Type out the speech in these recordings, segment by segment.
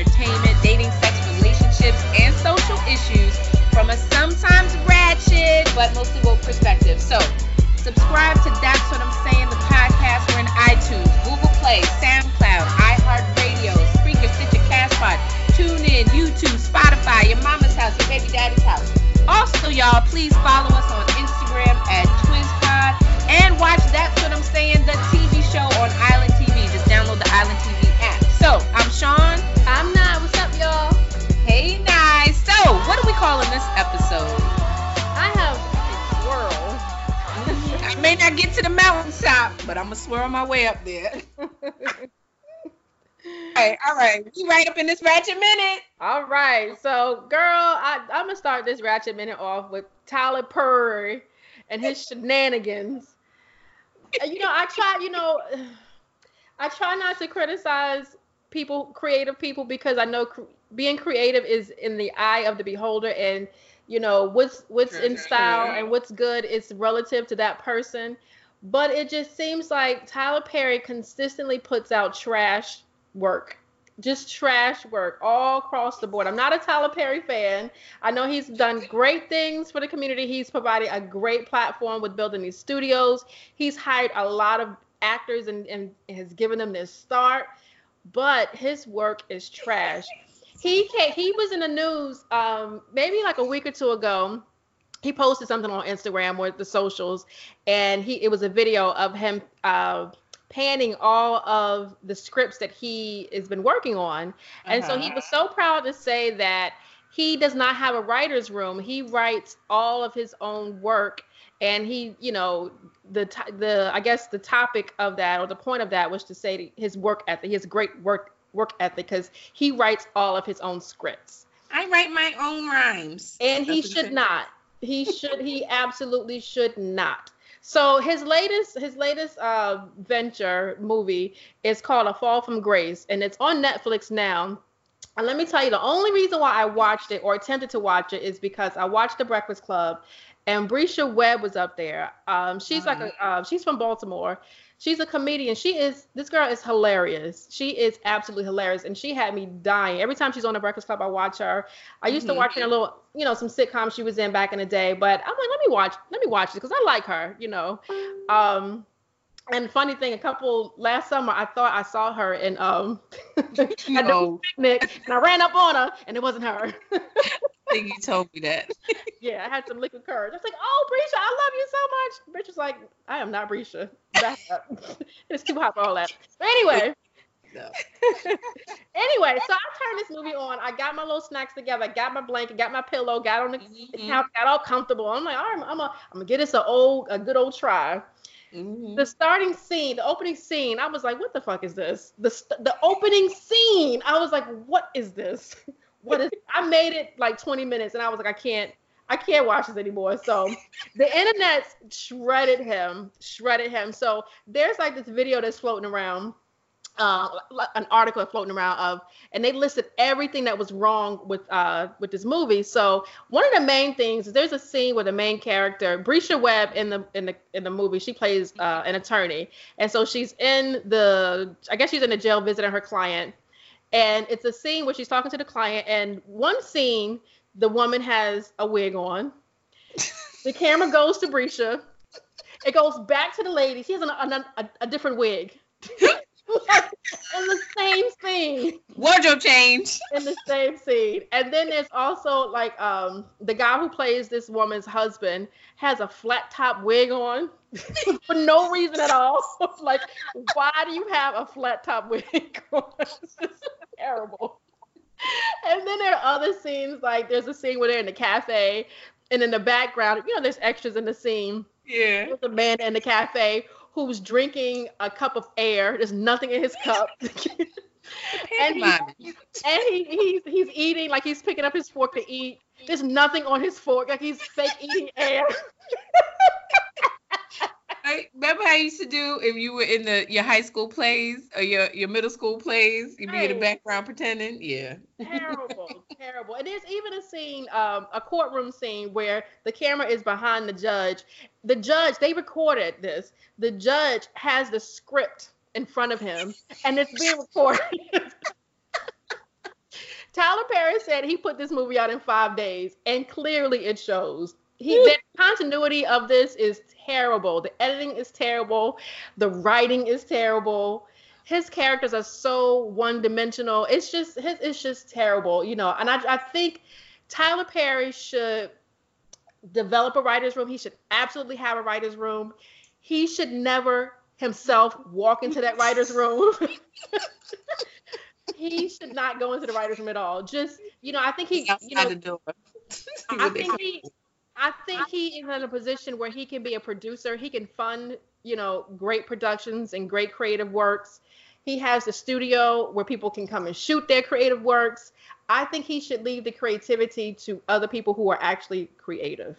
entertainment, dating, sex, relationships, and social issues from a sometimes ratchet but mostly woke perspective. So, subscribe to That's What I'm Saying, the podcast. We're in iTunes, Google Play, SoundCloud, iHeartRadio, Spreaker, Stitcher, Castbox, TuneIn, YouTube, Spotify, your mama's house, your baby daddy's house. Also, y'all, please follow us on Instagram at TwizPod and watch That's What I'm Saying, the TV calling this episode? I have a swirl. I may not get to the mountaintop, but I'm gonna swirl my way up there. all right, all right. We right up in this ratchet minute. All right. So, girl, I, I'm gonna start this ratchet minute off with Tyler Perry and his shenanigans. You know, I try. You know, I try not to criticize people, creative people, because I know being creative is in the eye of the beholder, and you know what's what's in style and what's good is relative to that person. But it just seems like Tyler Perry consistently puts out trash work. Just trash work all across the board. I'm not a Tyler Perry fan. I know he's done great things for the community. He's provided a great platform with building these studios. He's hired a lot of actors and, and has given them their start. But his work is trash. He came, he was in the news um, maybe like a week or two ago. He posted something on Instagram or the socials, and he it was a video of him uh, panning all of the scripts that he has been working on, and so he was so proud to say that he does not have a writer's room. He writes all of his own work, and he, you know, the the I guess the topic of that or the point of that was to say his work ethic, his great work work ethic, because he writes all of his own scripts I write my own rhymes. and he That's what should not he should he absolutely should not so his latest his latest uh venture movie is called a fall from grace and it's on netflix now and let me tell you the only reason why i watched it or attempted to watch it is because i watched the breakfast club and Bresha Webb was up there. Um, she's like a, uh, she's from Baltimore. She's a comedian. She is this girl is hilarious. She is absolutely hilarious, and she had me dying every time she's on the Breakfast Club. I watch her. I used to Mhm. watch her in a little, you know, some sitcoms she was in back in the day. But I'm like, let me watch, let me watch it because I like her, you know. Um, and funny thing, a couple last summer, I thought I saw her in um at the No. picnic, and I ran up on her, and it wasn't her. I think you told me that. yeah, I had some liquid courage. I was like, oh, Bresha, I love you so much. Bresha's like, I am not Bresha. Back up. it's too hot for all that. But anyway, No. anyway, so I turned this movie on. I got my little snacks together. I got my blanket, got my pillow, got on the Mhm. couch, got all comfortable. I'm like, all right, I'm gonna, I'm gonna get this a old, a good old try. Mhm. The starting scene, the opening scene, I was like, what the fuck is this? The st- the opening scene, I was like, what is this? What is? I made it like 20 minutes, and I was like, I can't, I can't watch this anymore. So the internet shredded him, shredded him. So there's like this video that's floating around. Uh, an article floating around of, and they listed everything that was wrong with uh with this movie. So one of the main things is there's a scene where the main character, Bresha Webb in the in the in the movie, she plays uh, an attorney, and so she's in the I guess she's in the jail visiting her client, and it's a scene where she's talking to the client, and one scene the woman has a wig on, the camera goes to Bresha, it goes back to the lady, she has an, an, a, a different wig. in the same scene Wardrobe change. in the same scene. And then there's also like um the guy who plays this woman's husband has a flat top wig on for no reason at all. like, why do you have a flat top wig on? Terrible. And then there are other scenes, like there's a scene where they're in the cafe, and in the background, you know, there's extras in the scene. Yeah. There's a man in the cafe who's drinking a cup of air. There's nothing in his cup. and he, and he, he's he's eating like he's picking up his fork to eat. There's nothing on his fork, like he's fake eating air. Right? Remember how you used to do if you were in the your high school plays or your, your middle school plays? You'd be in the background pretending? Yeah. terrible, terrible. And there's even a scene, um, a courtroom scene where the camera is behind the judge. The judge, they recorded this. The judge has the script in front of him, and it's being recorded. Tyler Perry said he put this movie out in five days, and clearly it shows. He the continuity of this is terrible. The editing is terrible. The writing is terrible. His characters are so one dimensional. It's just his, it's just terrible, you know. And I I think Tyler Perry should develop a writer's room. He should absolutely have a writer's room. He should never himself walk into that writer's room. he should not go into the writer's room at all. Just, you know, I think he, you know. I think he, I think he is in a position where he can be a producer. He can fund, you know, great productions and great creative works. He has a studio where people can come and shoot their creative works. I think he should leave the creativity to other people who are actually creative.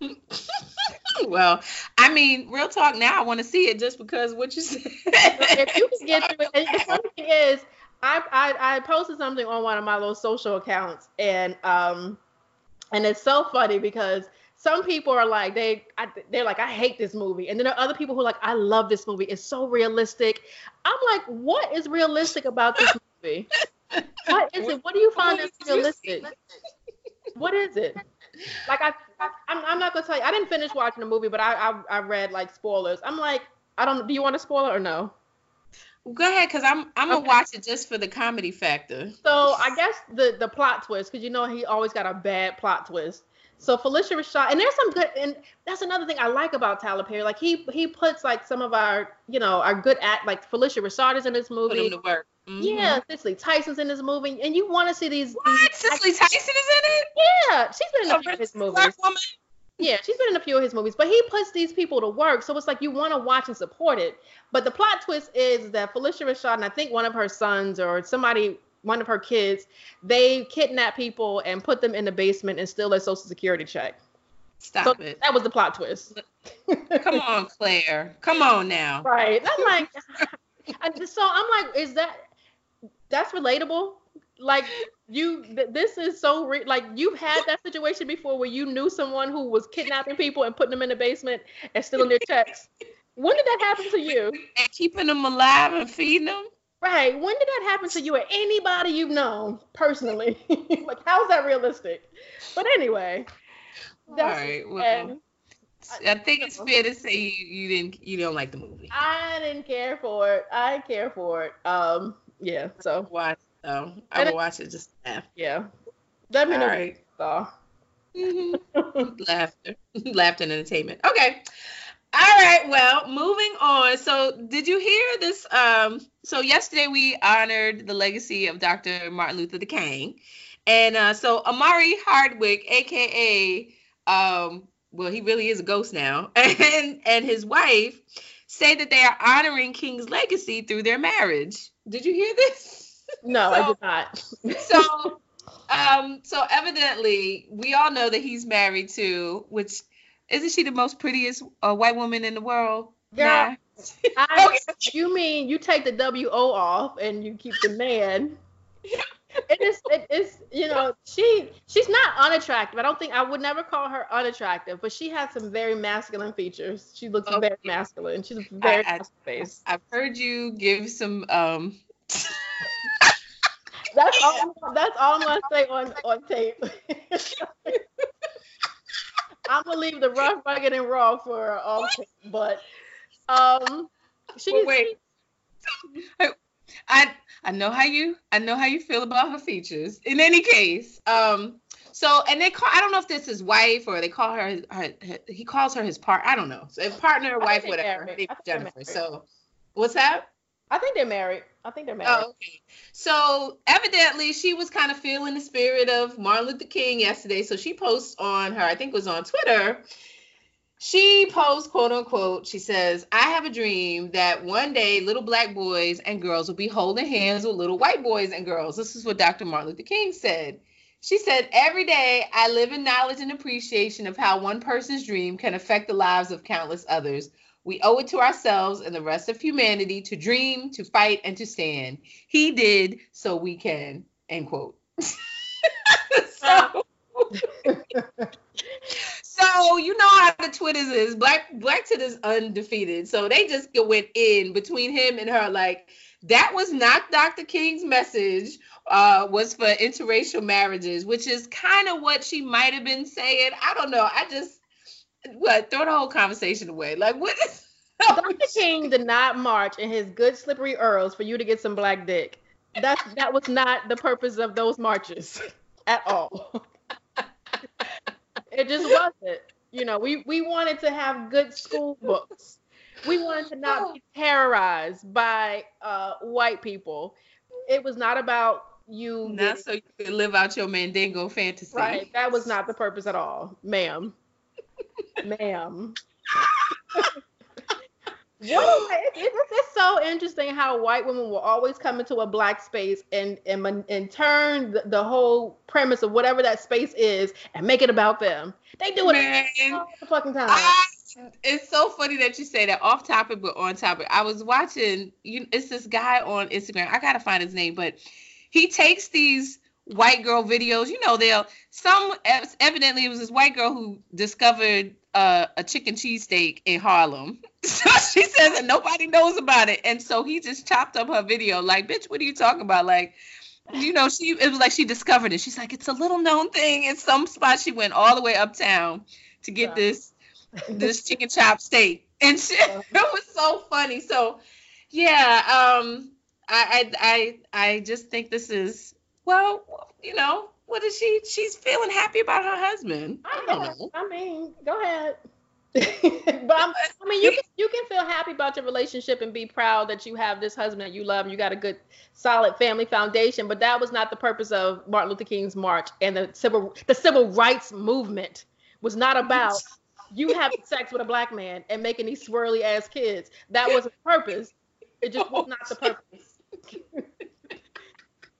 well, I mean, real talk now, I want to see it just because what you said. if you can get through it, the funny thing is, I, I I posted something on one of my little social accounts, and um, and it's so funny because some people are like they I, they're like I hate this movie, and then there are other people who are like I love this movie. It's so realistic. I'm like, what is realistic about this movie? what is it? What do you find that's realistic? What is it? Like I, I'm, I'm not gonna tell you. I didn't finish watching the movie, but I, I, I read like spoilers. I'm like, I don't. Do you want a spoiler or no? Go ahead, cause I'm I'm gonna watch it just for the comedy factor. So I guess the the plot twist, cause you know he always got a bad plot twist. So Phylicia Rashad, and there's some good, and that's another thing I like about Tyler Perry. Like he he puts like some of our, you know, our good act, like Phylicia Rashad is in this movie. Put him to work. Mm-hmm. Yeah, Cicely Tyson's in this movie, and you want to see these. What? These, Cicely Tyson is in it? Yeah, she's been in a few of his movies. Woman? Yeah, she's been in a few of his movies, but he puts these people to work, so it's like you want to watch and support it. But the plot twist is that Phylicia Rashad and I think one of her sons or somebody one of her kids, they kidnap people and put them in the basement and steal their social security check. Stop so it. That was the plot twist. Come on, Claire. Come on now. Right. I'm like, and so I'm like, is that that's relatable? Like you, this is so re- like you've had that situation before where you knew someone who was kidnapping people and putting them in the basement and stealing their checks. When did that happen to you? And keeping them alive and feeding them. Right. When did that happen to you or anybody you've known personally? like, how's that realistic? But anyway. All right. Well, I, I think it's fair to say you, you didn't you don't like the movie. I didn't care for it. I care for it. Um. Yeah. So watch. So I will watch it just laugh. Yeah. Let me know. All right. Mm-hmm. Laughter. Laughter and entertainment. Okay. All right, well, moving on. So, did you hear this? Um, so yesterday we honored the legacy of Dr. Martin Luther King, and uh, so Omari Hardwick, aka, um, well, he really is a ghost now, and and his wife say that they are honoring King's legacy through their marriage. Did you hear this? No, so, I did not. so, um, so evidently, we all know that he's married to, which isn't she the most prettiest uh, white woman in the world? Yeah. I, you mean you take the W O off and you keep the man? it is it is you know she she's not unattractive. I don't think I would never call her unattractive, but she has some very masculine features. She looks okay. very masculine. She's very I, face. I've heard you give some um. that's all. That's all I'm gonna say on on tape. I'm gonna leave the rough, rugged, and raw for all, but um, she well, wait. I I know how you I know how you feel about her features. In any case, um, so and they call I don't know if this is wife or they call her, her, her he calls her his part I don't know so partner wife whatever Jennifer. So what's that? I think they're married. I think they're married. Oh, okay. So evidently she was kind of feeling the spirit of Martin Luther King yesterday. So she posts on her, I think it was on Twitter. She posts, quote unquote, she says, I have a dream that one day little black boys and girls will be holding hands with little white boys and girls. This is what Dr. Martin Luther King said. She said, Every day I live in knowledge and appreciation of how one person's dream can affect the lives of countless others. We owe it to ourselves and the rest of humanity to dream, to fight, and to stand. He did, so we can. End quote. so, so you know how the Twitters is. Black Black Twitter's undefeated. So they just went in between him and her. Like that was not Dr. King's message. Uh, was for interracial marriages, which is kind of what she might have been saying. I don't know. I just what throw the whole conversation away. Like what is Dr. King did not march in his good slippery earls for you to get some black dick. That that was not the purpose of those marches at all. it just wasn't. You know, we we wanted to have good school books. We wanted to not be terrorized by uh, white people. It was not about you. Not getting, so you could live out your Mandingo fantasy. Right. That was not the purpose at all, ma'am. Ma'am. What it's, it's so interesting how white women will always come into a black space and and, and turn the, the whole premise of whatever that space is and make it about them. They do it Man, all the fucking time. I, it's so funny that you say that off topic but on topic. I was watching you it's this guy on Instagram. I gotta find his name, but he takes these white girl videos. You know, they'll some evidently it was this white girl who discovered uh, a chicken cheesesteak in Harlem. So she says that nobody knows about it. And so he just chopped up her video, like, bitch, what are you talking about? Like, you know, she it was like she discovered it. She's like, it's a little known thing. In some spot she went all the way uptown to get this this chicken chop steak. And she, it was so funny. So yeah, um I I I I just think this is well, you know, what is she? She's feeling happy about her husband. I, don't know. I mean, go ahead. but I'm, i mean, you can you can feel happy about your relationship and be proud that you have this husband that you love and you got a good, solid family foundation. But that was not the purpose of Martin Luther King's march and the civil the civil rights movement was not about you having sex with a black man and making these swirly ass kids. That was the purpose. It just was not the oh, purpose.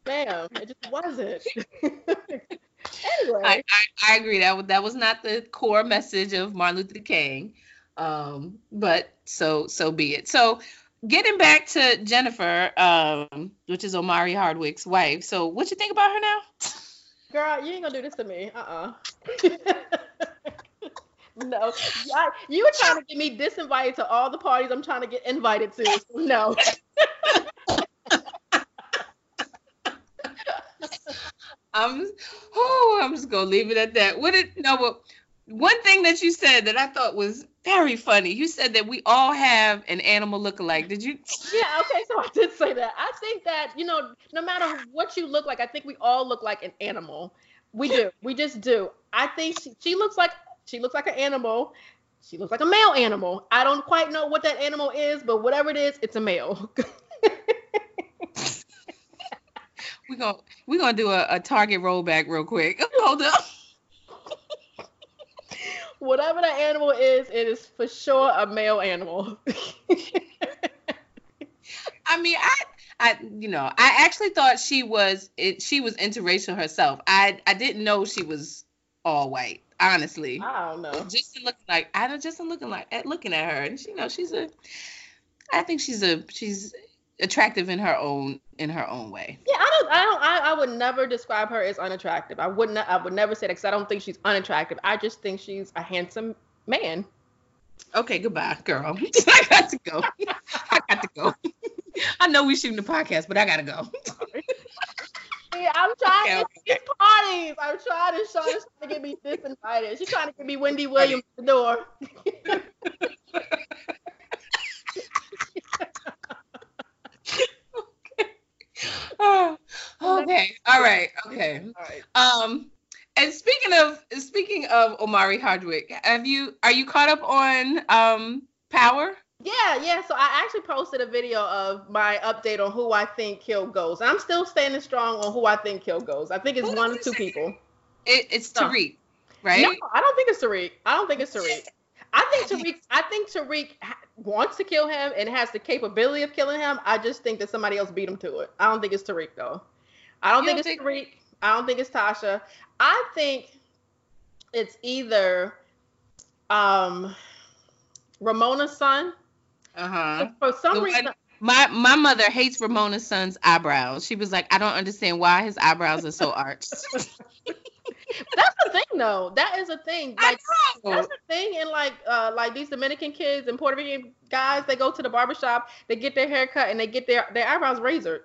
Bam! It just wasn't. anyway, I, I, I, agree that that was not the core message of Martin Luther King, um, but so so be it. So getting back to Jennifer, um, which is Omari Hardwick's wife. So what you think about her now? Girl, you ain't gonna do this to me. Uh uh-uh. uh no, I, you were trying to get me disinvited to all the parties I'm trying to get invited to. No. I'm oh, I'm just gonna leave it at that. What did no but one thing that you said that I thought was very funny. You said that we all have an animal look-alike. Did you? Yeah. Okay. So I did say that. I think that you know, no matter what you look like, I think we all look like an animal. We do. We just do. I think she, she looks like she looks like an animal. She looks like a male animal. I don't quite know what that animal is, but whatever it is, it's a male. we're gonna we're gonna do a, a target rollback real quick. Hold up. Whatever the animal is, it is for sure a male animal. I mean, I I you know, I actually thought she was it, she was interracial herself. I I didn't know she was all white. Honestly, I don't know. Just looking like I don't just looking like at looking at her, and you know, she's a. I think she's a she's attractive in her own in her own way. Yeah, I don't, I don't, I, I would never describe her as unattractive. I wouldn't, I would never say that because I don't think she's unattractive. I just think she's a handsome man. Okay, goodbye, girl. I got to go. I got to go. I know we're shooting the podcast, but I gotta go. yeah, I'm trying okay, to okay. these parties. I'm trying to. Shauna's trying to get me disinvited. She's trying to get me Wendy Williams at the door. Oh, okay. All right. Okay. All right. Um, and speaking of speaking of Omari Hardwick, have you are you caught up on um Power? Yeah, yeah. So I actually posted a video of my update on who I think killed Ghost. I'm still standing strong on who I think killed Ghost. I think it's who one or two people. It, it's Tariq, right? No, I don't think it's Tariq. I don't think it's Tariq. I think Tariq. I think Tariq wants to kill him and has the capability of killing him. I just think that somebody else beat him to it. I don't think it's Tariq though. I don't you think don't it's think- Tariq. I don't think it's Tasha. I think it's either um Ramona's son. Uh huh. For some the reason. One- my my mother hates Ramona's son's eyebrows. She was like, I don't understand why his eyebrows are so arched. that's the thing though. That is a thing. Like that's the thing and like uh like these Dominican kids and Puerto Rican guys, they go to the barbershop, they get their hair cut and they get their, their eyebrows razored.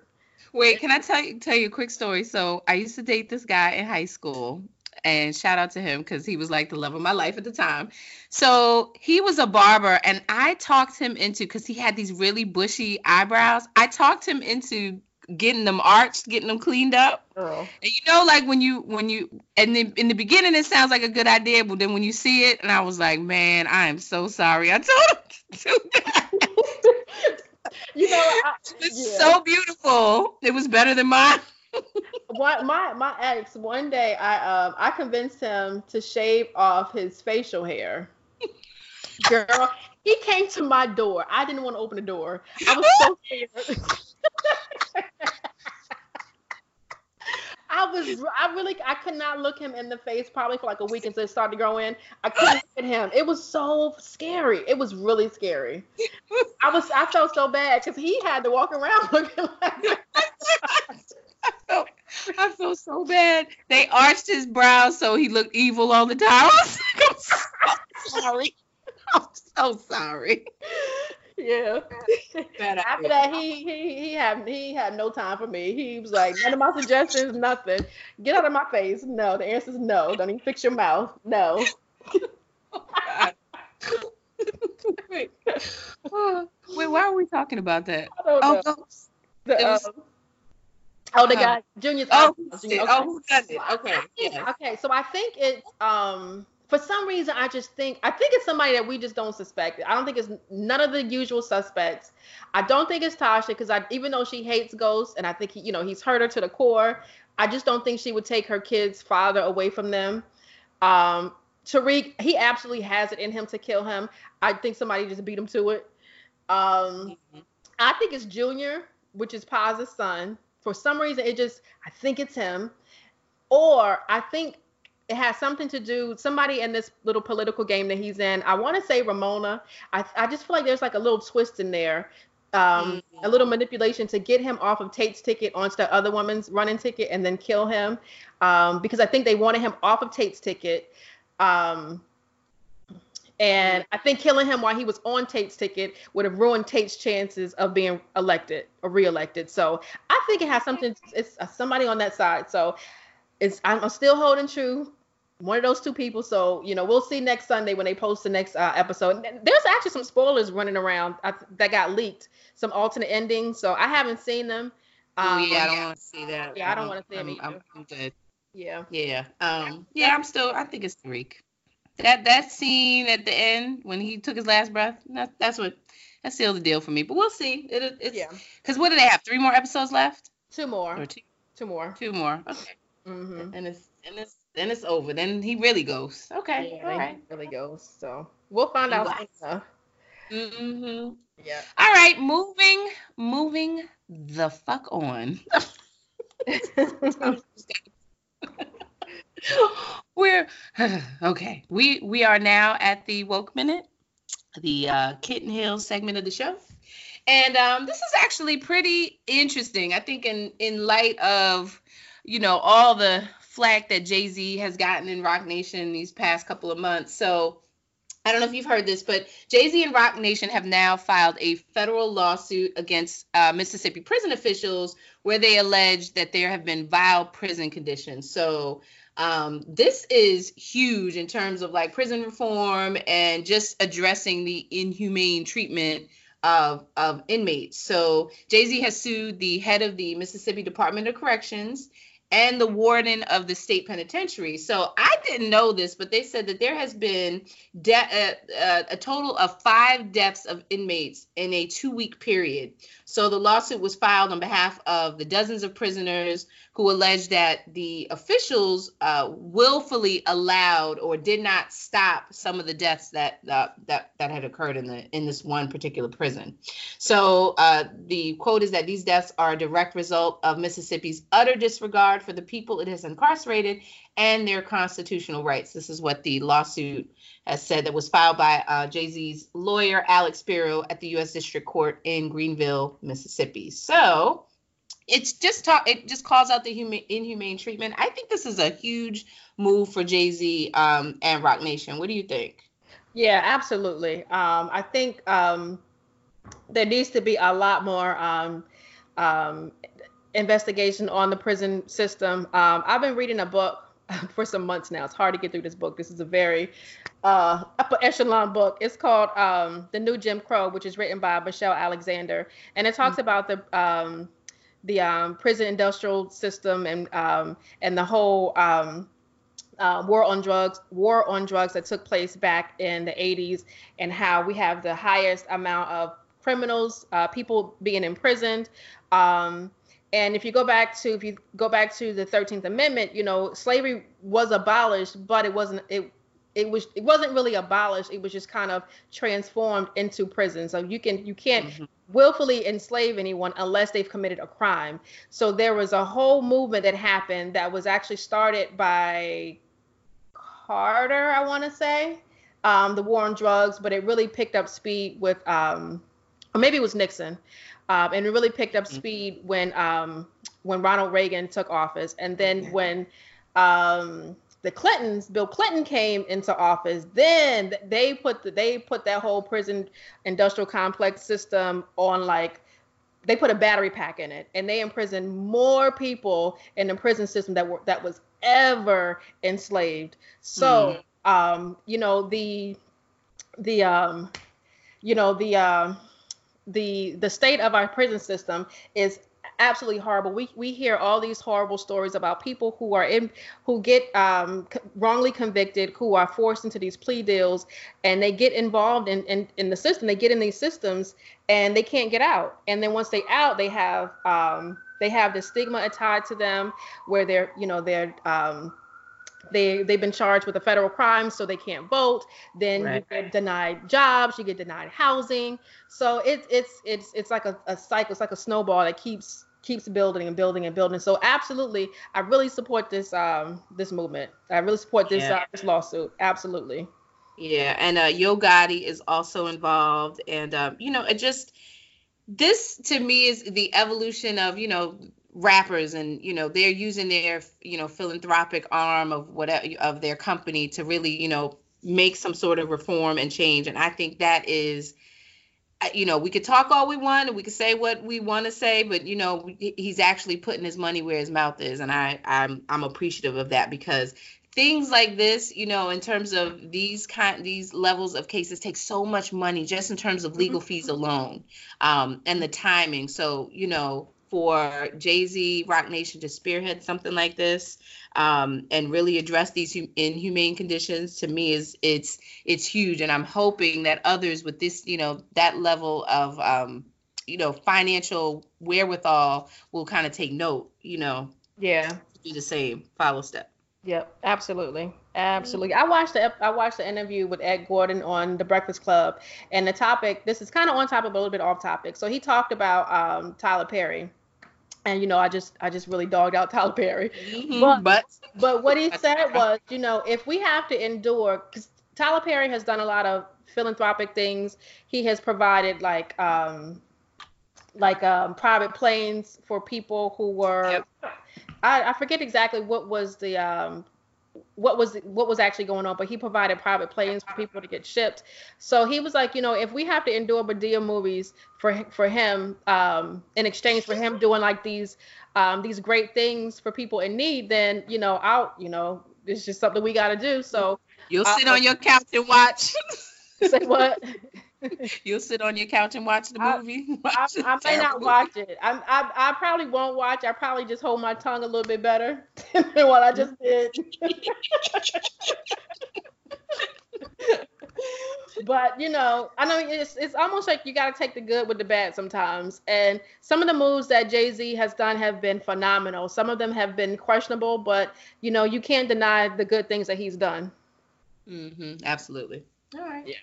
Wait, can I tell you tell you a quick story? So I used to date this guy in high school, and shout out to him because he was like the love of my life at the time. So he was a barber, and I talked him into because he had these really bushy eyebrows. I talked him into getting them arched, getting them cleaned up. Girl. And you know, like when you when you and then in the beginning it sounds like a good idea, but then when you see it, and I was like, man, I am so sorry. I told him to do that. you know, I, it's yeah. so beautiful. It was better than mine. what my my ex one day I um I convinced him to shave off his facial hair. Girl, he came to my door. I didn't want to open the door. I was so scared. I was, I really, I could not look him in the face probably for like a week until it started to grow in. I couldn't look at him. It was so scary. It was really scary. I was, I felt so bad because he had to walk around looking like. I felt, I felt so bad. They arched his brow so he looked evil all the time. I was like, I'm so sorry. I'm so sorry yeah. After that, he he he had he had no time for me. He was like, none of my suggestions, nothing. Get out of my face. No, the answer is no. Don't even fix your mouth. No. wait, wait, why are we talking about that? Oh, no. the, um, oh, the uh, guy, Junior's. Oh, okay. oh, who does it? Okay, yeah. Okay, so I think it's um for some reason I just think I think it's somebody that we just don't suspect. I don't think it's none of the usual suspects. I don't think it's Tasha because I even though she hates ghosts and I think he, you know he's hurt her to the core. I just don't think she would take her kid's father away from them. Um, Tariq, he absolutely has it in him to kill him. I think somebody just beat him to it. Um, mm-hmm. I think it's Junior, which is Paz's son. For some reason, it just I think it's him. Or I think it has something to do somebody in this little political game that he's in i want to say ramona I, I just feel like there's like a little twist in there um, mm-hmm. a little manipulation to get him off of tate's ticket onto the other woman's running ticket and then kill him um, because i think they wanted him off of tate's ticket um, and I think killing him while he was on Tate's ticket would have ruined Tate's chances of being elected or reelected. So I think it has something. It's somebody on that side. So it's I'm still holding true one of those two people. So you know, we'll see next Sunday when they post the next uh, episode. There's actually some spoilers running around uh, that got leaked, some alternate endings. So I haven't seen them. Um, yeah, I don't want to see that. Yeah, I don't want to see them either. I'm, I'm good. Yeah. Yeah. Um. Yeah, I'm still. I think it's Tariq. That that scene at the end when he took his last breath. That, that's what. That sealed the deal for me. But we'll see. It, it's, yeah. Because what do they have? Three more episodes left. Two more. Or two. Two more. Two more. Okay. Mm-hmm. And it's and it's then it's over. Then he really goes. Okay. Yeah, all right. really goes. So we'll find out Mm-hmm. Yeah. All right. Moving, moving the fuck on. We're okay. We we are now at the woke minute, the uh, Kitten Hill segment of the show, and um, this is actually pretty interesting. I think in in light of you know all the flack that Jay Z has gotten in Roc Nation these past couple of months. So I don't know if you've heard this, but Jay Z and Roc Nation have now filed a federal lawsuit against uh, Mississippi prison officials where they allege that there have been vile prison conditions. So um, this is huge in terms of like prison reform and just addressing the inhumane treatment of, of inmates. So Jay Z has sued the head of the Mississippi Department of Corrections and the warden of the state penitentiary. So I didn't know this, but they said that there has been de- uh, uh, a total of five deaths of inmates in a two week period. So the lawsuit was filed on behalf of the dozens of prisoners who alleged that the officials uh, willfully allowed or did not stop some of the deaths that uh, that that had occurred in the in this one particular prison. So uh, the quote is that these deaths are a direct result of Mississippi's utter disregard for the people it has incarcerated and their constitutional rights. This is what the lawsuit has said that was filed by uh, Jay Z's lawyer, Alex Spiro, at the U.S. District Court in Greenville, Mississippi. So it's just talk it just calls out the human inhumane treatment. I think this is a huge move for Jay Z um, and Roc Nation. What do you think? Yeah, absolutely. Um, I think um, there needs to be a lot more um, um, investigation on the prison system. Um, I've been reading a book for some months now. It's hard to get through this book. This is a very uh, upper echelon book. It's called um, The New Jim Crow, which is written by Michelle Alexander, and it talks mm-hmm. about the um, the um, prison industrial system and um, and the whole um, uh, war on drugs war on drugs that took place back in the 80s and how we have the highest amount of criminals, uh, people being imprisoned. Um, and if you go back to if you go back to the 13th Amendment, you know, slavery was abolished, but it wasn't it it was it wasn't really abolished. It was just kind of transformed into prison. So you can you can't mm-hmm. willfully enslave anyone unless they've committed a crime. So there was a whole movement that happened that was actually started by Carter, I want to say, um, the war on drugs, but it really picked up speed with um, or maybe it was Nixon, um, and it really picked up mm-hmm. speed when um, when Ronald Reagan took office, and then when um, the Clintons, Bill Clinton came into office, then they put the, they put that whole prison industrial complex system on like they put a battery pack in it, and they imprisoned more people in the prison system that were that was ever enslaved. So, mm. um, you know the the um, you know the um the the state of our prison system is absolutely horrible. We we hear all these horrible stories about people who are in who get um, wrongly convicted, who are forced into these plea deals, and they get involved in, in in the system. They get in these systems and they can't get out. And then once they out, they have um, they have the stigma tied to them where they're you know they're um, they they've been charged with a federal crime, so they can't vote. Then right. you get denied jobs, you get denied housing. So it's it's it's it's like a, a cycle, it's like a snowball that keeps keeps building and building and building. So absolutely, I really support this um this movement. I really support this yeah. uh, this lawsuit. Absolutely. Yeah, and uh, Yo Gotti is also involved, and um, you know, it just this to me is the evolution of you know rappers and you know they're using their you know philanthropic arm of whatever of their company to really you know make some sort of reform and change. And i think that is you know we could talk all we want and we could say what we want to say but you know he's actually putting his money where his mouth is. And i i'm i'm appreciative of that because things like this you know in terms of these kind these levels of cases take so much money just in terms of legal mm-hmm. fees alone um, and the timing. So you know for Jay Z, Roc Nation to spearhead something like this um, and really address these inhumane conditions to me is it's it's huge, and I'm hoping that others with this, you know, that level of um, you know financial wherewithal will kind of take note, you know, yeah, do the same, follow step. Yep, absolutely. Absolutely. I watched the I watched the interview with Ed Gordon on the Breakfast Club, and the topic. This is kind of on topic, but a little bit off topic. So he talked about um, Tyler Perry, and you know, I just I just really dogged out Tyler Perry. Mm-hmm, but, but but what he said was, you know, if we have to endure, because Tyler Perry has done a lot of philanthropic things. He has provided like um like um private planes for people who were. Yep. I, I forget exactly what was the um what was what was actually going on, but he provided private planes for people to get shipped. So he was like, you know, if we have to endure Madea movies for for him um, in exchange for him doing like these um, these great things for people in need, then you know, I'll you know, it's just something we got to do. So you'll sit on your couch and watch. say what? You'll sit on your couch and watch the movie. I, I, I may not watch it. I, I I probably won't watch. I probably just hold my tongue a little bit better than what I just did. but you know, I know it's it's almost like you got to take the good with the bad sometimes. And some of the moves that Jay Z has done have been phenomenal. Some of them have been questionable, but you know, you can't deny the good things that he's done. Mm-hmm. Absolutely. All right. Yeah.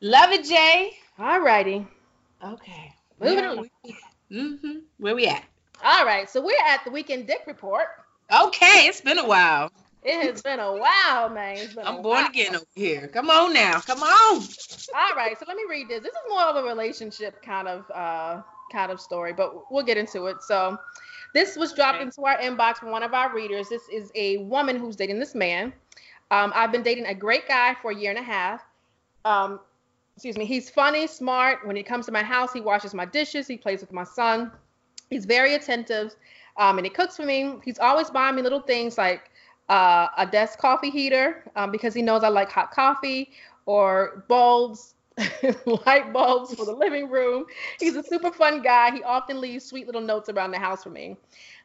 Love it, Jay. All righty. Okay. Moving on. Mm-hmm. Where we at? All right. So we're at the weekend dick report. Okay, it's been a while. It has been a while, man. I'm born while. again over here. Come on now. Come on. All right, so let me read this. This is more of a relationship kind of uh kind of story, but we'll get into it. So this was dropped into our inbox from one of our readers. This is a woman who's dating this man. Um, I've been dating a great guy for a year and a half. Um, excuse me. He's funny, smart. When he comes to my house, he washes my dishes. He plays with my son. He's very attentive, um, and he cooks for me. He's always buying me little things like uh, a desk coffee heater um, because he knows I like hot coffee or bulbs, light bulbs for the living room. He's a super fun guy. He often leaves sweet little notes around the house for me.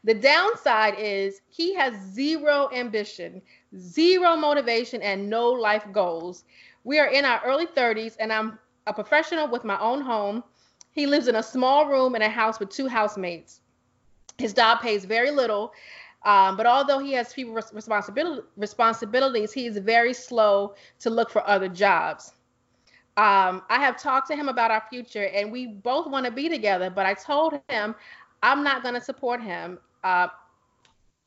The downside is he has zero ambition, zero motivation, and no life goals. We are in our early 30s, and I'm a professional with my own home. He lives in a small room in a house with two housemates. His job pays very little, um, but although he has few responsibility, responsibilities, he is very slow to look for other jobs. Um, I have talked to him about our future, and we both want to be together. But I told him I'm not going to support him. Uh,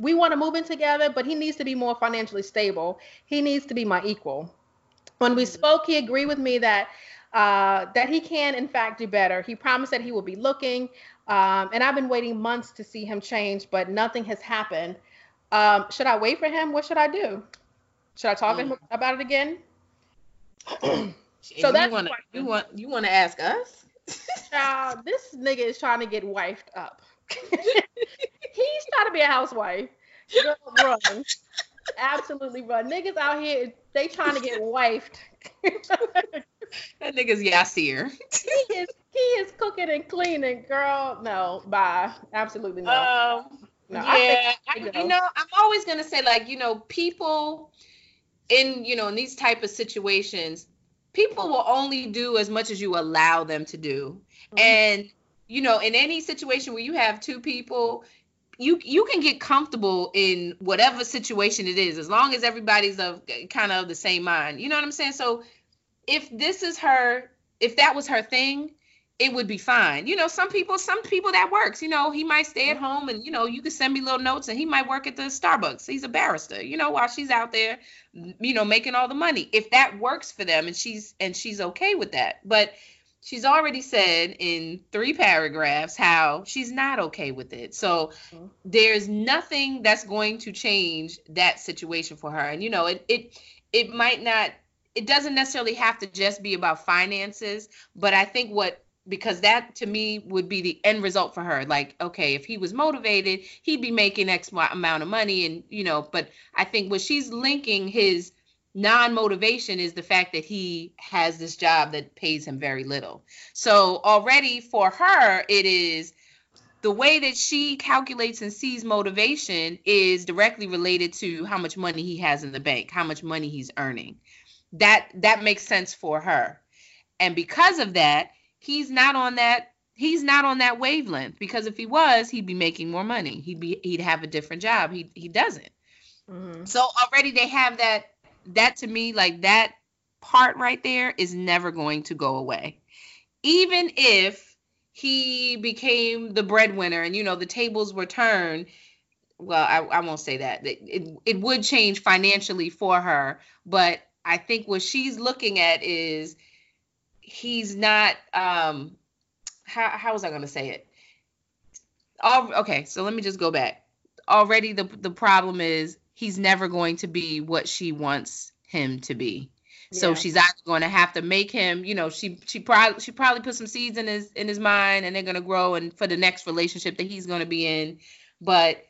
we want to move in together, but he needs to be more financially stable. He needs to be my equal. When we spoke, he agreed with me that uh, that he can, in fact, do better. He promised that he will be looking, um, and I've been waiting months to see him change, but nothing has happened. Um, should I wait for him? What should I do? Should I talk mm. to him mm. about it again? so that's you want you want you want to ask us? Child, this nigga is trying to get wifed up. He's trying to be a housewife. Girl, run. Absolutely run. Niggas out here, they trying to get wifed. that nigga's Yasir. he is he is cooking and cleaning, girl. No, bye. Absolutely no. Um, no, yeah, I I, you know, I'm always gonna say like, you know, people in you know in these type of situations, people will only do as much as you allow them to do, mm-hmm. and you know, in any situation where you have two people, you you can get comfortable in whatever situation it is as long as everybody's of kind of the same mind you know what i'm saying? So if this is her if that was her thing it would be fine you know some people some people that works you know he might stay at home and you know you can send me little notes and he might work at the starbucks he's a barrister you know while she's out there you know making all the money if that works for them and she's and she's okay with that. But she's already said in three paragraphs how she's not okay with it. So mm-hmm. there's nothing that's going to change that situation for her. And you know, it it it might not it doesn't necessarily have to just be about finances, but I think what because that to me would be the end result for her like okay if he was motivated he'd be making x amount of money and you know but i think what she's linking his non-motivation is the fact that he has this job that pays him very little. So already for her it is the way that she calculates and sees motivation is directly related to how much money he has in the bank, how much money he's earning. That that makes sense for her. And because of that, he's not on that he's not on that wavelength because if he was, he'd be making more money. He'd be he'd have a different job. He he doesn't. Mm-hmm. So already they have that that to me, like that part right there is never going to go away. Even if he became the breadwinner and you know the tables were turned, well, I, I won't say that. It, it it would change financially for her, but I think what she's looking at is he's not um how how was I gonna say it? All okay, so let me just go back. Already the the problem is he's never going to be what she wants him to be. Yeah. So she's actually going to have to make him, you know, she she probably she probably put some seeds in his in his mind and they're going to grow and for the next relationship that he's going to be in, but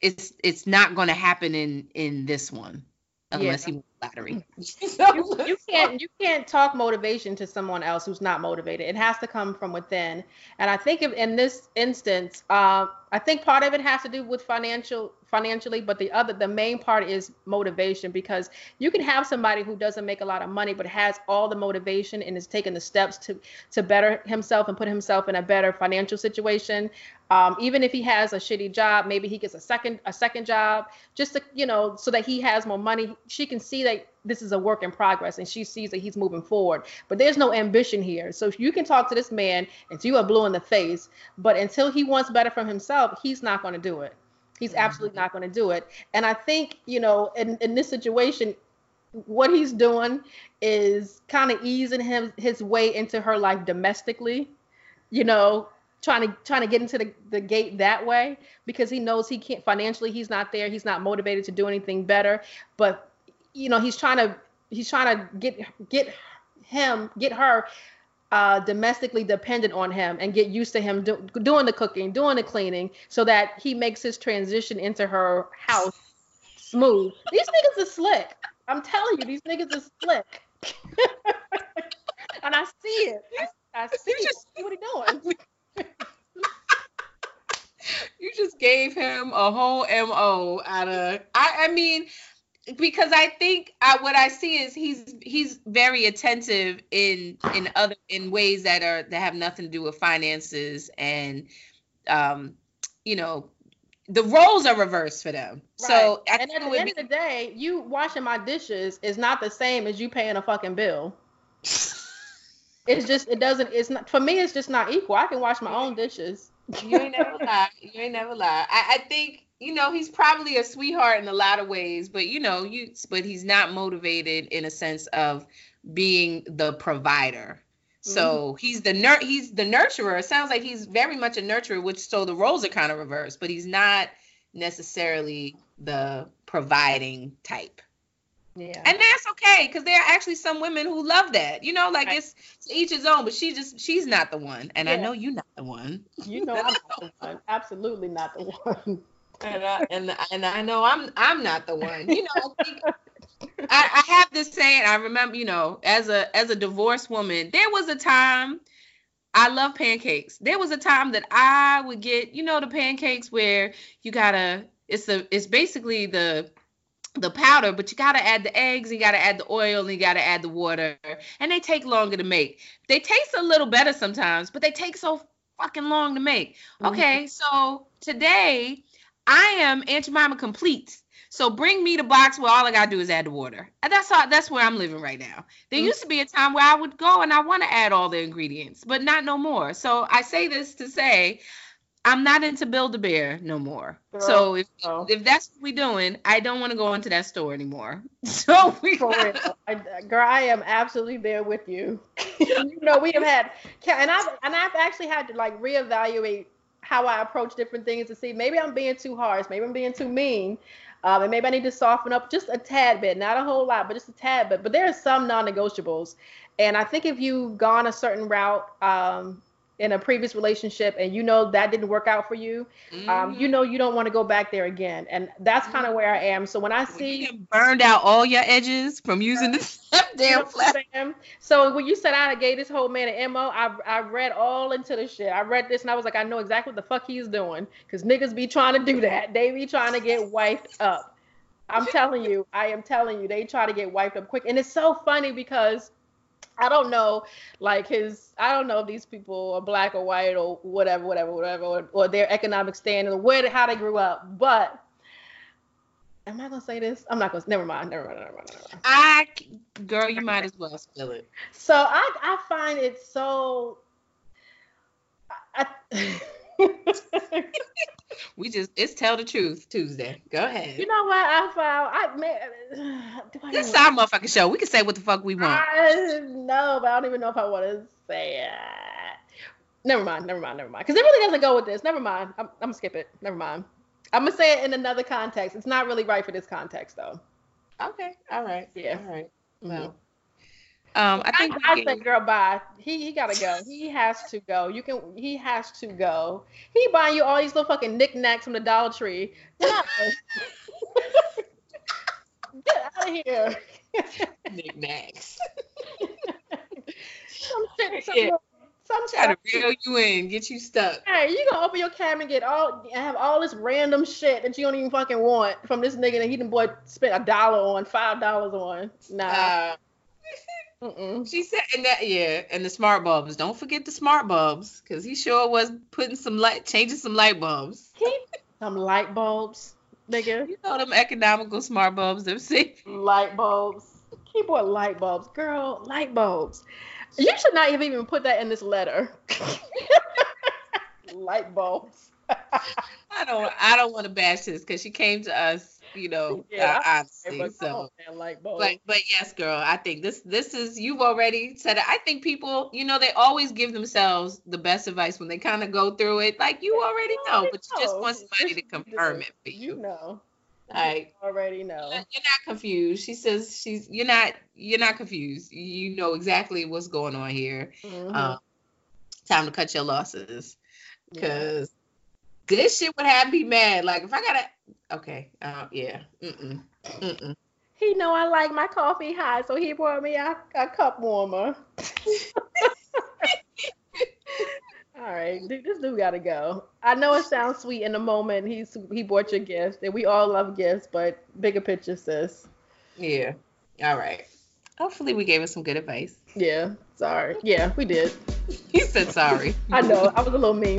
it's it's not going to happen in in this one unless yeah. he flattery. you, you, can't you can't talk motivation to someone else who's not motivated. It has to come from within. And I think if, in this instance, uh, I think part of it has to do with financial financially, but the other the main part is motivation because you can have somebody who doesn't make a lot of money but has all the motivation and is taking the steps to to better himself and put himself in a better financial situation. Um, even if he has a shitty job, maybe he gets a second a second job just to you know so that he has more money. She can see that this is a work in progress and she sees that he's moving forward but there's no ambition here so you can talk to this man until you are blue in the face but until he wants better for himself he's not going to do it He's Mhm. absolutely not going to do it. And I think, you know, in, in this situation, what he's doing is kind of easing him his way into her life domestically, you know, trying to trying to get into the, the gate that way because he knows he can't financially he's not there, he's not motivated to do anything better. But you know, he's trying to he's trying to get get him, get her uh, domestically dependent on him and get used to him do, doing the cooking, doing the cleaning, so that he makes his transition into her house smooth. These niggas are slick. I'm telling you, these niggas are slick. and I see it. I, I see it. just- See what he doing. You just gave him a whole mo out of i i mean because i think I, what i see is he's he's very attentive in in other in ways that are that have nothing to do with finances and um you know the roles are reversed for them so I and at the end be- of the day, you washing my dishes is not the same as you paying a fucking bill. It's just it doesn't it's not for me it's just not equal. I can wash my own dishes. you ain't never lie. You ain't never lie. I, I think you know he's probably a sweetheart in a lot of ways, but you know you but he's not motivated in a sense of being the provider. So mm-hmm. he's the nur- he's the nurturer. It sounds like he's very much a nurturer, which so the roles are kind of reversed, but he's not necessarily the providing type. Yeah. And that's okay because there are actually some women who love that. You know, like Right. it's each his own, but she just she's not the one. And I know you're not the one. you know I'm not the one. Absolutely not the one. and I, and and I know I'm I'm not the one. You know, I, I, I have this saying. I remember, you know, as a as a divorced woman, there was a time I love pancakes. There was a time that I would get, you know, the pancakes where you gotta. It's the it's basically the the powder, but you gotta add the eggs, you gotta add the oil, and you gotta add the water, and they take longer to make. They taste a little better sometimes, but they take so fucking long to make. Okay, so today I am Aunt Jemima complete. So bring me the box where all I gotta do is add the water. And that's how that's where I'm living right now. There Mhm. used to be a time where I would go and I want to add all the ingredients, but not no more. So I say this to say I'm not into Build a Bear no more. so if if that's what we're doing, I don't want to go into that store anymore. So we real. I, girl, I am absolutely there with you. you know, we have had, and I've and I've actually had to like reevaluate how I approach different things to see maybe I'm being too harsh, maybe I'm being too mean, um, and maybe I need to soften up just a tad bit, not a whole lot, but just a tad bit. But there are some non-negotiables, and I think if you've gone a certain route um, in a previous relationship and you know that didn't work out for you, um, you mm-hmm. know you don't want to go back there again, and that's kind of mm-hmm. where I am. So when I see you burned out all your edges from using uh, this damn flat. So when you said I gave this whole man an MO, I I read all into the shit. I read this and I was like, I know exactly what the fuck he's doing. Cause niggas be trying to do that. They be trying to get wiped up. I'm telling you, I am telling you, they try to get wiped up quick. And it's so funny because I don't know, like his, I don't know if these people are black or white or whatever, whatever, whatever, or, or their economic standing, or where, how they grew up. But am I gonna say this? I'm not gonna. Never mind. Never mind. Never mind. Never mind. I girl, you might as well spill it. So I I find it so. I, We just it's tell the truth Tuesday. Go ahead. you know what I found? I man, I This our motherfucking show. We can say what the fuck we want. I no, but I don't even know if I want to say it. Never mind. Never mind. Never mind. Because it really doesn't go with this. Never mind. I'm, I'm gonna skip it. Never mind. I'm gonna say it in another context. It's not really right for this context though. Okay. All right. Yeah. All right. Mhm. Well, um, I think I, we I can- think, girl, bye. He he gotta go. He has to go. You can. He has to go. He buying you all these little fucking knickknacks from the Dollar Tree. Get out of here. knickknacks. some shit. Some, Yeah. little- some Try to reel you in, get you stuck. Hey, you gonna open your cabinet and get all have all this random shit that you don't even fucking want from this nigga that he done boy spent a dollar on, five dollars on. Nah. Uh, Mm-mm. she said, and that yeah, and the smart bulbs. Don't forget the smart bulbs, cause he sure was putting some light, changing some light bulbs. Some light bulbs, nigga. You know them economical smart bulbs. Them see. Light bulbs. Keyboard light bulbs. Girl, light bulbs. You should not have even put that in this letter. light bulbs. I I don't I don't want to bash this because she came to us, you know, Yeah, uh, So on, like, but but yes, girl, I think this this is you've already said it. I think people, you know, they always give themselves the best advice when they kind of go through it. Like you already know, but you just want somebody to confirm it for You you. know. You already know. You're not confused. She says she's you're not you're not confused. You know exactly what's going on here. Mhm. Um, time to cut your losses Yeah. because this shit would have me mad. Like if I gotta, okay, uh, yeah, mm-mm, mm-mm. He know I like my coffee hot, so he brought me a, a cup warmer. All right, dude, this dude gotta go. I know it sounds sweet in the moment. He's he bought your gift, and we all love gifts, but bigger picture, sis. yeah. All right. Hopefully, we gave her some good advice. Yeah, sorry. Yeah, we did. He said sorry. I know I was a little mean.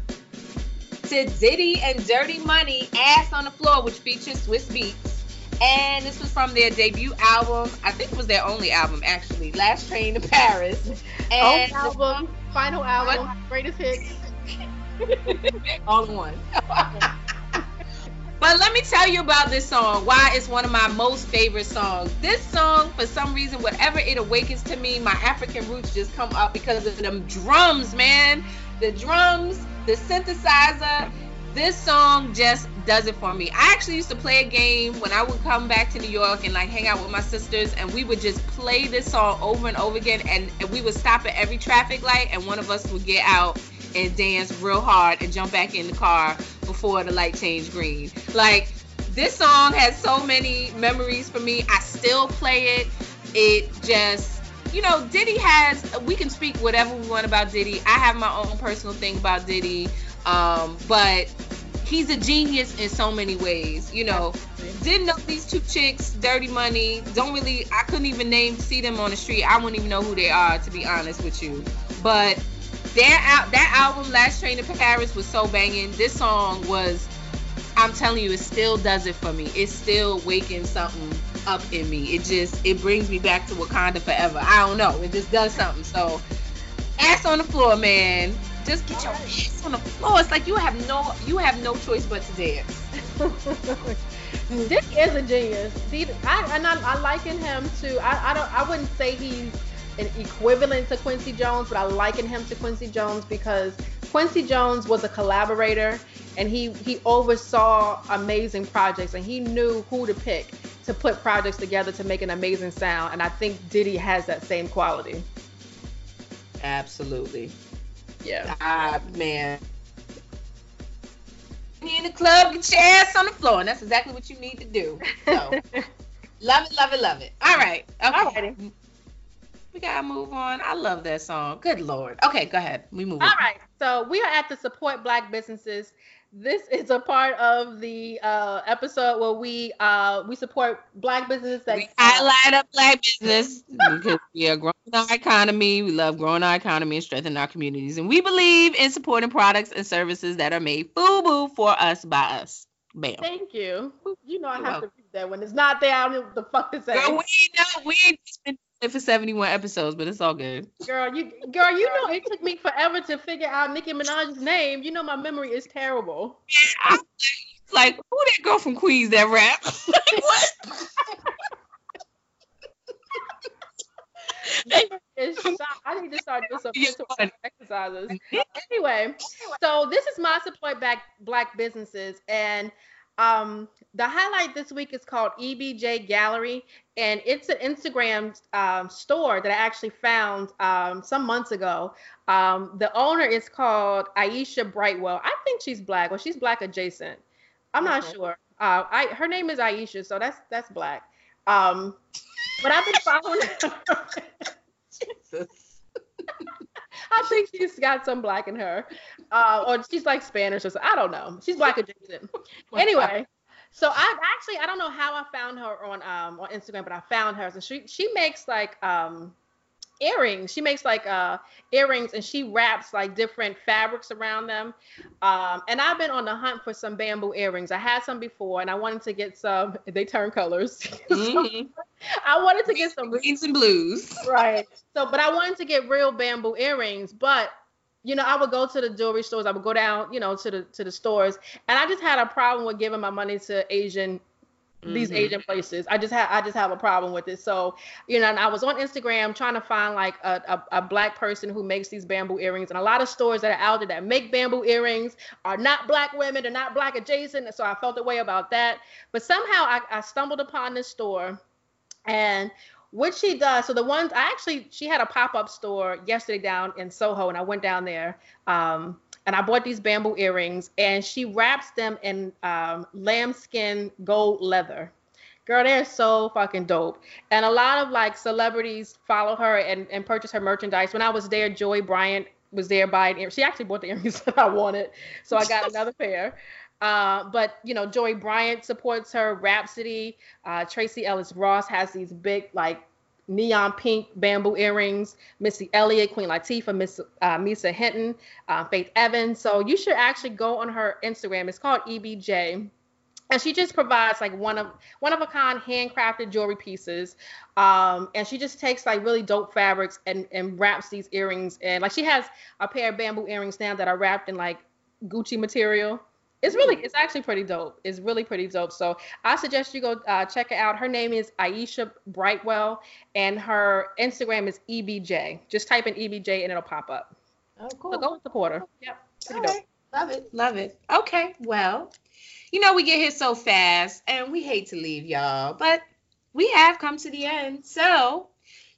To Diddy and Dirty Money, Ass on the Floor, which features Swizz Beatz. And this was from their debut album. I think it was their only album, actually. Last Train to Paris. And Own album, final album, greatest hits. all in one. but let me tell you about this song. Why it's one of my most favorite songs. This song, for some reason, whatever it awakens to me, my African roots just come up because of them drums, man. The drums, the synthesizer. This song just does it for me. I actually used to play a game when I would come back to New York and like hang out with my sisters, and we would just play this song over and over again, and, and we would stop at every traffic light, and one of us would get out and dance real hard and jump back in the car before the light changed green. Like this song has so many memories for me. I still play it. It just you know, Diddy has we can speak whatever we want about Diddy. I have my own personal thing about Diddy. Um, but he's a genius in so many ways, you know. Didn't know these two chicks, Dirty Money. Don't really, I couldn't even name, see them on the street. I wouldn't even know who they are, to be honest with you. But out that album, Last Train to Paris, was so banging. This song was, I'm telling you, it still does it for me. It's still waking something up in me. It just, it brings me back to Wakanda forever. I don't know. It just does something. So, ass on the floor, man. Just get your ass on the floor. It's like you have no, you have no choice but to dance. Dick is a genius. I and I, I liken him to. I, I don't. I wouldn't say he's an equivalent to Quincy Jones, but I liken him to Quincy Jones because Quincy Jones was a collaborator and he he oversaw amazing projects and he knew who to pick to put projects together to make an amazing sound. And I think Diddy has that same quality. Absolutely. Yeah. Ah, man. You in the club, get your ass on the floor, and that's exactly what you need to do. So, love it, love it, love it. All right. Okay. Alrighty. We gotta move on. I love that song. Good lord. Okay, go ahead. We move. All on. right. So we are at the support black businesses. This is a part of the uh, episode where we uh, we support black businesses that We highlight up black business because we are growing our economy. We love growing our economy and strengthening our communities, and we believe in supporting products and services that are made FUBU for us by us. Bam. Thank you. You know I have to read that when it's not there. I don't know what the fuck to say. Girl, we know we ain't just been for 71 episodes, but it's all good. Girl, you girl, you know it took me forever to figure out Nicki Minaj's name. You know my memory is terrible. I'm like, who that girl from Queens that rap? like, what? I need to start doing some Yeah. mental exercises. Anyway, so this is my support back black businesses and um the highlight this week is called EBJ Gallery and it's an Instagram um, store that I actually found um, some months ago. Um, the owner is called Aisha Brightwell. I think she's black. Well, she's black adjacent. I'm not sure. Uh, I her name is Aisha, so that's that's black. Um, but I've been following her. I think she's got some black in her, uh, or she's like Spanish or something. I don't know. She's black adjacent. anyway, so I actually I don't know how I found her on um on Instagram, but I found her. So she she makes like um earrings. She makes like uh earrings and she wraps like different fabrics around them. Um and I've been on the hunt for some bamboo earrings. I had some before and I wanted to get some they turn colors. So Mhm. I wanted to get some Greens and blues. right. So, but I wanted to get real bamboo earrings, but you know, I would go to the jewelry stores. I would go down, you know, to the to the stores, and I just had a problem with giving my money to Asian these Mhm. Asian places. I just have I just have a problem with it. So, you know, and I was on Instagram trying to find like a, a, a black person who makes these bamboo earrings. And a lot of stores that are out there that make bamboo earrings are not black women, they're not black adjacent. So I felt a way about that. But somehow I, I stumbled upon this store and what she does, so the ones I actually she had a pop-up store yesterday down in Soho, and I went down there. Um, and I bought these bamboo earrings, and she wraps them in um, lambskin gold leather. Girl, they're so fucking dope. And a lot of like celebrities follow her and, and purchase her merchandise. When I was there, Joy Bryant was there buying earrings. She actually bought the earrings that I wanted, so I got another pair. Uh, but you know, Joy Bryant supports her. Rapsody, uh, Tracee Ellis Ross has these big like neon pink bamboo earrings. Missy Elliott, Queen Latifah, Miss uh, Misa Hylton, uh, Faith Evans. So you should actually go on her Instagram. It's called EBJ. And she just provides like one of one of a kind handcrafted jewelry pieces. Um, and she just takes like really dope fabrics and, and wraps these earrings and like she has a pair of bamboo earrings now that are wrapped in like Gucci material. It's really, it's actually pretty dope. It's really pretty dope. So I suggest you go uh, check it out. Her name is Aisha Brightwell, and her Instagram is EBJ. Just type in EBJ and it'll pop up. Oh, So cool. go support her. Yep, pretty All dope. right. Love it. Love it. Okay. Well, you know, we get here so fast and we hate to leave y'all, but we have come to the end. So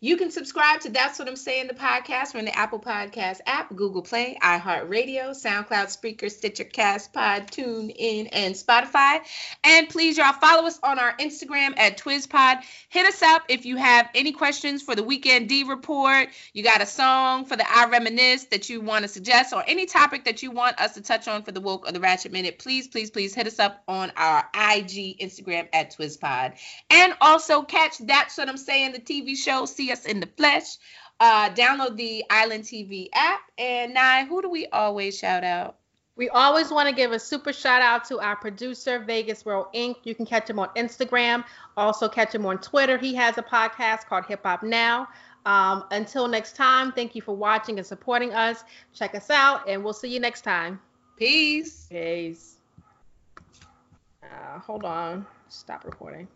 you can subscribe to That's What I'm Saying, the podcast. In the Apple Podcast app, Google Play, iHeartRadio, SoundCloud, Spreaker, Stitcher, Cast, Pod, TuneIn, and Spotify. And please, y'all, follow us on our Instagram at TwizPod. Hit us up if you have any questions for the Weekend D Report. You got a song for the I Reminisce that you want to suggest, or any topic that you want us to touch on for the Woke or the Ratchet Minute. Please, please, please hit us up on our IG Instagram at TwizPod. And also catch That's What I'm Saying, the TV show. See us in the flesh. Uh, download the Island TV app. And Nye, who do we always shout out? We always want to give a super shout out to our producer, Vegas World Inc. You can catch him on Instagram. Also, catch him on Twitter. He has a podcast called Hip Hop Now. Um, until next time, thank you for watching and supporting us. Check us out, and we'll see you next time. Peace. Peace. Uh, hold on. Stop recording.